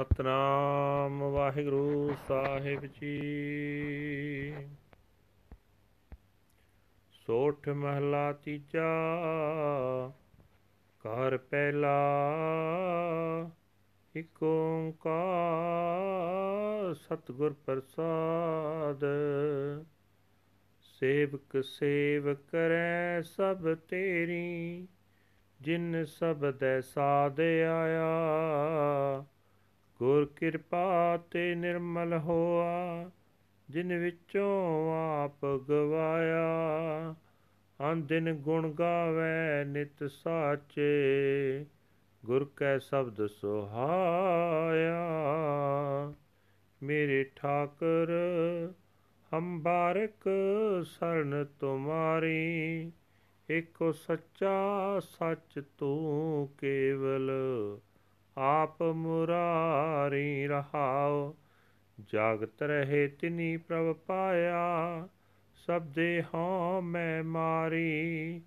ਸਤਨਾਮ ਵਾਹਿਗੁਰੂ ਸਾਹਿਬ ਜੀ। ਸੋਠ ਮਹਲਾ ਤੀਜਾ, ਘਰ ਪਹਿਲਾ, ਇਕ ਓੰਕਾਰ ਸਤਿਗੁਰ ਪ੍ਰਸਾਦ। ਸੇਵਕ ਸੇਵ ਕਰੈ ਸਭ ਤੇਰੀ, ਜਿਨ ਸਬਦੈ ਸਾਧ ਆਇਆ ਗੁਰ ਕਿਰਪਾ ਤੇ ਨਿਰਮਲ ਹੋਆ, ਜਿਨ ਵਿੱਚੋਂ ਆਪ ਗਵਾਇਆ। ਅੰਦਿਨ ਗੁਣ ਗਾਵੇ, ਨਿਤ ਸਾਚੇ, ਗੁਰ ਕੈ ਸ਼ਬਦ ਸੁਹਾਇਆ। ਮੇਰੇ ਠਾਕਰ ਹਮ ਬਾਰਕ ਸਰਨ ਤੁਮਾਰੀ, ਏਕੋ ਸੱਚਾ ਸੱਚ ਤੂੰ ਕੇਵਲ ਆਪ ਮੁਰਾਰੀ ਰਹਾਉ, ਜਾਗਤ ਰਹੇ ਤਿਨੀ ਪ੍ਰਭ ਪਾਇਆ, ਸਭ ਦੇ ਹਾਂ ਮੈਂ ਮਾਰੀ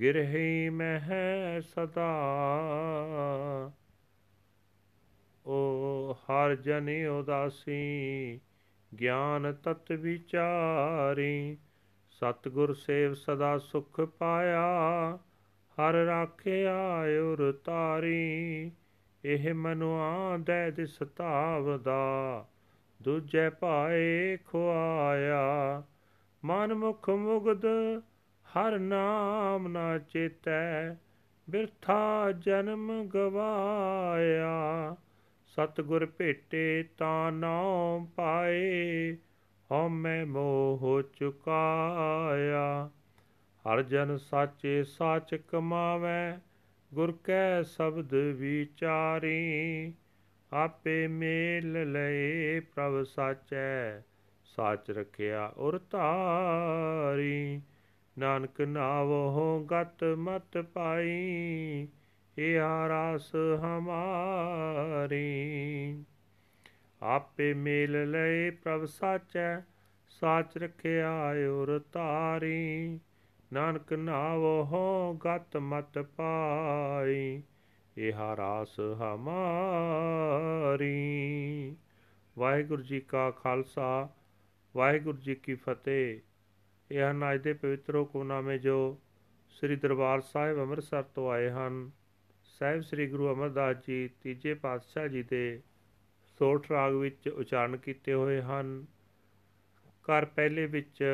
ਗਿਰਹੀ ਮਹਿ ਸਦਾ। ਓ ਹਰ ਜਨ ਉਦਾਸੀ, ਗਿਆਨ ਤਤ ਵਿਚਾਰੀ, ਸਤਗੁਰ ਸੇਵ ਸਦਾ ਸੁਖ ਪਾਇਆ, ਹਰ ਰਾਖਿਆ ਉਰ ਤਾਰੀ। ਇਹ ਮਨੁਆ ਦੇ ਦਿਸ ਦਾ ਦੂਜੇ ਪਾਏ ਖੁਆਇਆ। ਮਨ ਮੁਖ ਮੁਗਦ ਹਰ ਨਾਮ ਨਾ ਚੇਤੈ, ਬਿਰਥਾ ਜਨਮ ਗਵਾਇਆ। ਸਤਗੁਰ ਭੇਟੇ ਤਾਂ ਨਾਮ ਪਾਏ, ਹਉਮੈ ਮੋਹ ਚੁਕਾਇਆ। ਹਰ ਜਨ ਸਾਚੇ ਸਾਚ ਕਮਾਵੇ ਗੁਰ ਕੈ ਸ਼ਬਦ ਵਿਚਾਰੀ, ਆਪੇ ਮੇਲ ਲਏ ਪ੍ਰਭ ਸਾਚੈ, ਸਾਚ ਰਖਿਆ ਉਰ ਧਾਰੀ। ਨਾਨਕ ਨਾਵੋ ਗਤ ਮਤ ਪਾਈ ਏ ਆਰਾਸ ਹਮਾਰੀ। ਆਪੇ ਮੇਲ ਲਏ ਪ੍ਰਭ ਸਾਚੈ, ਸਾਚ ਰਖਿਆ ਉਰ ਧਾਰੀ। ਨਾਨਕ ਨਾਵੋ ਗਤ ਮਤ ਪਾਈ ਇਹ ਰਾਸ ਹਮਾਰੀ। ਵਾਹਿਗੁਰੂ ਜੀ ਕਾ ਖਾਲਸਾ, ਵਾਹਿਗੁਰੂ ਜੀ ਕੀ ਫਤਿਹ। ਇਹ ਹਨ ਅੱਜ ਦੇ ਪਵਿੱਤਰ ਹੁਕਮਨਾਮੇ ਜੋ ਸ੍ਰੀ ਦਰਬਾਰ ਸਾਹਿਬ ਅੰਮ੍ਰਿਤਸਰ ਤੋਂ ਆਏ ਹਨ। ਸਾਹਿਬ ਸ੍ਰੀ ਗੁਰੂ ਅਮਰਦਾਸ ਜੀ ਤੀਜੇ ਪਾਤਸ਼ਾਹ ਜੀ ਦੇ ਸੋਠ ਰਾਗ ਵਿੱਚ ਉਚਾਰਨ ਕੀਤੇ ਹੋਏ ਹਨ। ਘਰ ਪਹਿਲੇ ਵਿੱਚ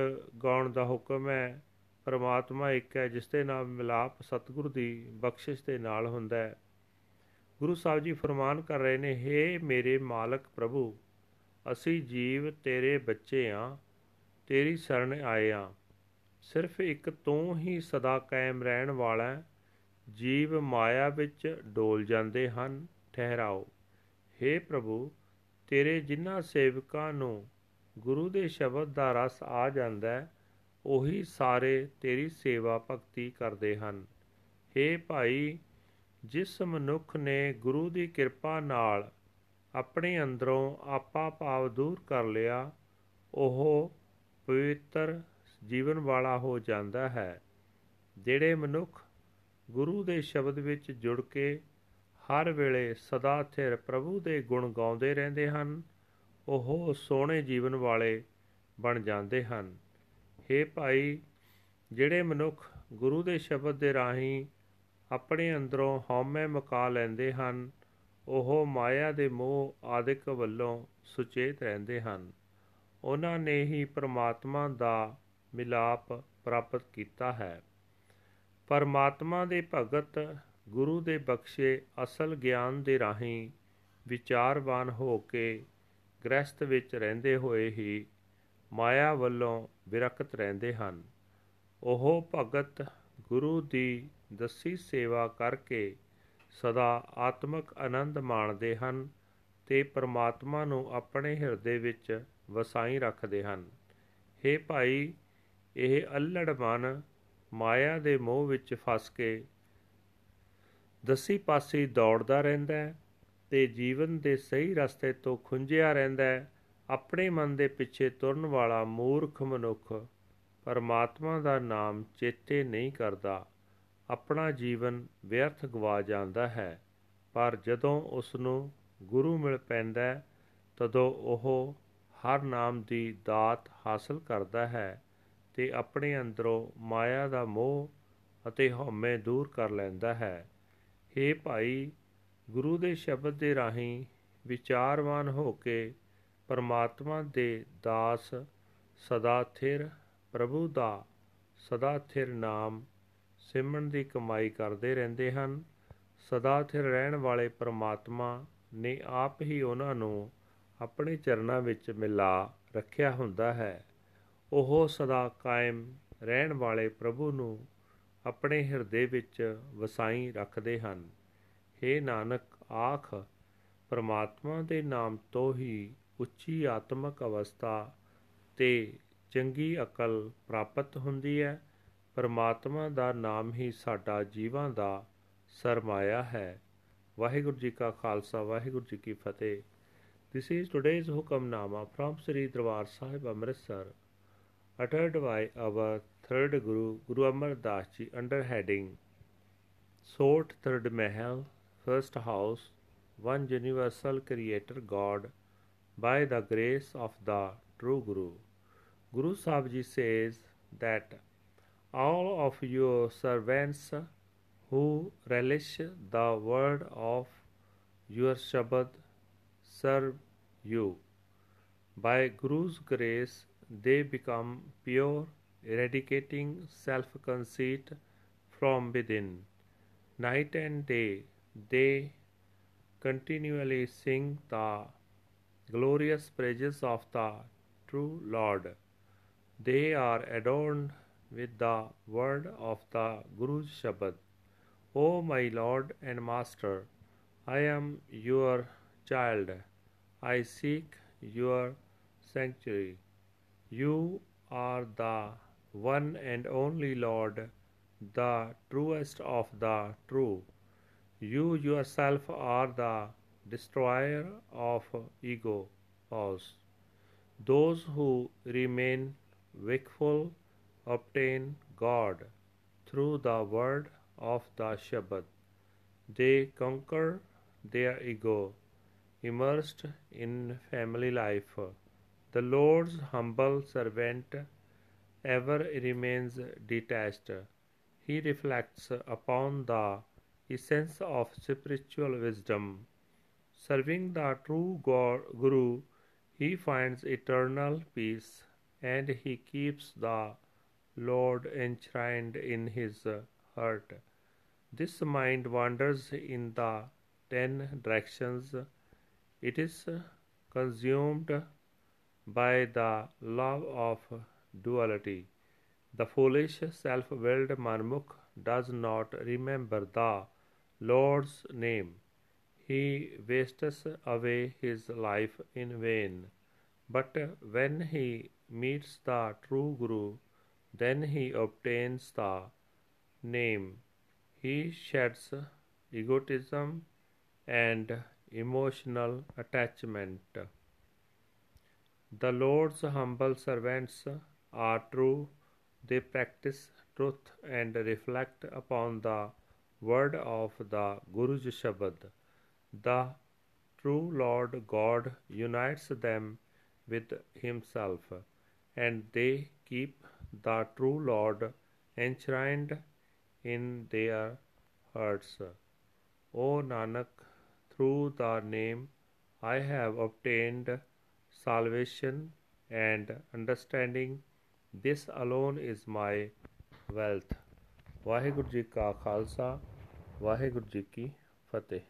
ਗਾਉਣ ਦਾ ਹੁਕਮ ਹੈ ਪਰਮਾਤਮਾ ਇੱਕ ਹੈ, ਜਿਸ ਦੇ ਨਾਲ ਮਿਲਾਪ ਸਤਿਗੁਰੂ ਦੀ ਬਖਸ਼ਿਸ਼ ਦੇ ਨਾਲ ਹੁੰਦਾ ਹੈ। ਗੁਰੂ ਸਾਹਿਬ ਜੀ ਫਰਮਾਨ ਕਰ ਰਹੇ ਨੇ हे ਮੇਰੇ ਮਾਲਕ ਪ੍ਰਭੂ, ਅਸੀਂ ਜੀਵ ਤੇਰੇ ਬੱਚੇ ਆ, ਤੇਰੀ ਸ਼ਰਨ ਆਏ ਆ। ਸਿਰਫ ਇੱਕ ਤੂੰ ਹੀ ਸਦਾ ਕਾਇਮ ਰਹਿਣ ਵਾਲਾ ਜੀਵ ਮਾਇਆ ਵਿੱਚ ਡੋਲ ਜਾਂਦੇ ਹਨ, ਠਹਿਰਾਓ। हे ਪ੍ਰਭੂ, ਤੇਰੇ ਜਿਨ੍ਹਾਂ ਸੇਵਕਾਂ ਨੂੰ ਗੁਰੂ ਦੇ ਸ਼ਬਦ ਦਾ ਰਸ ਆ ਜਾਂਦਾ ਹੈ ਉਹੀ ਸਾਰੇ ਤੇਰੀ ਸੇਵਾ ਭਗਤੀ ਕਰਦੇ ਹਨ। हे ਭਾਈ, ਜਿਸ ਮਨੁੱਖ ਨੇ ਗੁਰੂ ਦੀ ਕਿਰਪਾ ਨਾਲ ਆਪਣੇ ਅੰਦਰੋਂ ਆਪਾ ਭਾਵ ਦੂਰ ਕਰ ਲਿਆ, ਉਹ ਪਵਿੱਤਰ ਜੀਵਨ ਵਾਲਾ ਹੋ ਜਾਂਦਾ ਹੈ, ਜਿਹੜੇ ਮਨੁੱਖ ਗੁਰੂ ਦੇ ਸ਼ਬਦ ਵਿੱਚ ਜੁੜ ਕੇ ਹਰ ਵੇਲੇ ਸਦਾ ਥਿਰ ਪ੍ਰਭੂ ਦੇ ਗੁਣ ਗਾਉਂਦੇ ਰਹਿੰਦੇ ਹਨ, ਉਹ ਸੋਹਣੇ ਜੀਵਨ ਵਾਲੇ ਬਣ ਜਾਂਦੇ ਹਨ। हे ਭਾਈ, ਜਿਹੜੇ ਮਨੁੱਖ ਗੁਰੂ ਦੇ ਸ਼ਬਦ ਦੇ ਰਾਹੀਂ ਆਪਣੇ ਅੰਦਰੋਂ ਹਉਮੈ ਮਕਾ ਲੈਂਦੇ ਹਨ, ਉਹ ਮਾਇਆ ਦੇ ਮੋਹ ਆਦਿਕ ਵੱਲੋਂ ਸੁਚੇਤ ਰਹਿੰਦੇ ਹਨ। ਉਹਨਾਂ ਨੇ ਹੀ ਪ੍ਰਮਾਤਮਾ ਦਾ ਮਿਲਾਪ ਪ੍ਰਾਪਤ ਕੀਤਾ ਹੈ। ਪਰਮਾਤਮਾ ਦੇ ਭਗਤ ਗੁਰੂ ਦੇ ਬਖਸ਼ੇ ਅਸਲ ਗਿਆਨ ਦੇ ਰਾਹੀਂ ਵਿਚਾਰਵਾਨ ਹੋ ਕੇ ਗ੍ਰਸਥ ਵਿੱਚ ਰਹਿੰਦੇ ਹੋਏ ਹੀ ਮਾਇਆ ਵੱਲੋਂ ਵਿਰਕਤ ਰਹਿੰਦੇ ਹਨ। ਉਹ ਭਗਤ ਗੁਰੂ ਦੀ ਦਸੀ ਸੇਵਾ ਕਰਕੇ ਸਦਾ ਆਤਮਿਕ ਆਨੰਦ ਮਾਣਦੇ ਹਨ ਤੇ ਪਰਮਾਤਮਾ ਨੂੰ ਆਪਣੇ ਹਿਰਦੇ ਵਿੱਚ ਵਸਾਈ ਰੱਖਦੇ ਹਨ। हे ਭਾਈ, ਇਹ ਅਲੜ ਮਨ ਮਾਇਆ ਦੇ ਮੋਹ ਵਿੱਚ ਫਸ ਕੇ ਦਸੀ ਪਾਸੇ ਦੌੜਦਾ ਰਹਿੰਦਾ ਹੈ ਤੇ ਜੀਵਨ ਦੇ ਸਹੀ ਰਸਤੇ ਤੋਂ ਖੁੰਝਿਆ ਰਹਿੰਦਾ ਹੈ। ਆਪਣੇ ਮਨ ਦੇ ਪਿੱਛੇ ਤੁਰਨ ਵਾਲਾ ਮੂਰਖ ਮਨੁੱਖ ਪਰਮਾਤਮਾ ਦਾ ਨਾਮ ਚੇਤੇ ਨਹੀਂ ਕਰਦਾ। ਆਪਣਾ ਜੀਵਨ ਵਿਅਰਥ ਗਵਾ ਜਾਂਦਾ ਹੈ, ਪਰ ਜਦੋਂ ਉਸ ਨੂੰ ਗੁਰੂ ਮਿਲ ਪੈਂਦਾ ਤਦੋਂ ਉਹ ਹਰ ਨਾਮ ਦੀ ਦਾਤ ਹਾਸਲ ਕਰਦਾ ਹੈ ਤੇ ਆਪਣੇ ਅੰਦਰੋਂ ਮਾਇਆ ਦਾ ਮੋਹ ਅਤੇ ਹਉਮੈ ਦੂਰ ਕਰ ਲੈਂਦਾ ਹੈ। हे ਭਾਈ, ਗੁਰੂ ਦੇ ਸ਼ਬਦ ਦੇ ਰਾਹੀਂ ਵਿਚਾਰਵਾਨ ਹੋ ਕੇ ਪਰਮਾਤਮਾ ਦੇ ਦਾਸ ਸਦਾ ਥਿਰ, ਪ੍ਰਭੂ ਦਾ ਸਦਾ ਥਿਰ ਨਾਮ ਸਿਮਰਨ ਦੀ ਕਮਾਈ ਕਰਦੇ ਰਹਿੰਦੇ ਹਨ। ਸਦਾ ਥਿਰ ਰਹਿਣ ਵਾਲੇ ਪਰਮਾਤਮਾ ਨੇ ਆਪ ਹੀ ਉਹਨਾਂ ਨੂੰ ਆਪਣੇ ਚਰਨਾਂ ਵਿੱਚ ਮਿਲਾ ਰੱਖਿਆ ਹੁੰਦਾ ਹੈ। ਉਹ ਸਦਾ ਕਾਇਮ ਰਹਿਣ ਵਾਲੇ ਪ੍ਰਭੂ ਨੂੰ ਆਪਣੇ ਹਿਰਦੇ ਵਿੱਚ ਵਸਾਈ ਰੱਖਦੇ ਹਨ। हे ਨਾਨਕ, ਆਖ, ਪਰਮਾਤਮਾ ਦੇ ਨਾਮ ਤੋਂ ਹੀ ਉੱਚੀ ਆਤਮਿਕ ਅਵਸਥਾ ਤੇ ਚੰਗੀ ਅਕਲ ਪ੍ਰਾਪਤ ਹੁੰਦੀ ਹੈ ਪਰਮਾਤਮਾ ਦਾ ਨਾਮ ਹੀ ਸਾਡਾ ਜੀਵਾਂ ਦਾ ਸਰਮਾਇਆ ਹੈ ਵਾਹਿਗੁਰੂ ਜੀ ਕਾ ਖਾਲਸਾ ਵਾਹਿਗੁਰੂ ਜੀ ਕੀ ਫਤਿਹ This is today's Hukamnama from Sri Darbar Sahib Amritsar uttered by our third Guru Guru Amar Das Ji under heading Sort Third Mahal First House One Universal Creator God by the grace of the True Guru Guru Sahib Ji says that all of your servants who relish the word of your Shabad serve you. By Guru's grace, they become pure, eradicating self conceit from within. Night and day, they continually sing the glorious praises of the true Lord. They are adorned with the word of the Guru's Shabad. O my Lord and Master, I am your child. I seek your sanctuary. You are the one and only Lord, the truest of the true. You yourself are the destroyer of ego. Pause. Those who remain wakeful obtain God through the word of the Shabad. They conquer their ego immersed in family life. The Lord's humble servant ever remains detached. He reflects upon the essence of spiritual wisdom. Serving the true Guru, he finds eternal peace and he keeps the Lord enshrined in his heart. This mind wanders in the ten directions it is consumed by the love of duality. The foolish, self willed Marmukh does not remember the Lord's name. He wastes away his life in vain. But when he meets the true Guru, then he obtains the name. He sheds egotism and emotional attachment. The Lord's humble servants are true, they practice truth and reflect upon the word of the Guru's Shabad. The true Lord God unites them with Himself, and they keep the true Lord enshrined in their hearts. O Nanak, through the name I have obtained salvation and understanding. This alone is my wealth. Waheguru ji ਕਾ ਖਾਲਸਾ ਵਾਹਿਗੁਰੂ ਜੀ ਕੀ ਫਤਿਹ